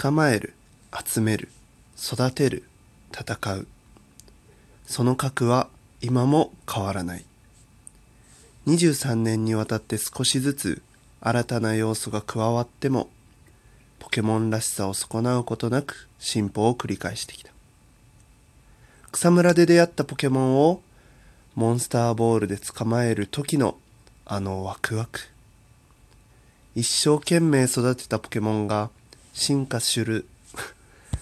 捕まえる集める育てる戦う。その核は今も変わらない。23年にわたって少しずつ新たな要素が加わってもポケモンらしさを損なうことなく進歩を繰り返してきた。草むらで出会ったポケモンをモンスターボールで捕まえる時のあのワクワク。一生懸命育てたポケモンが進化する。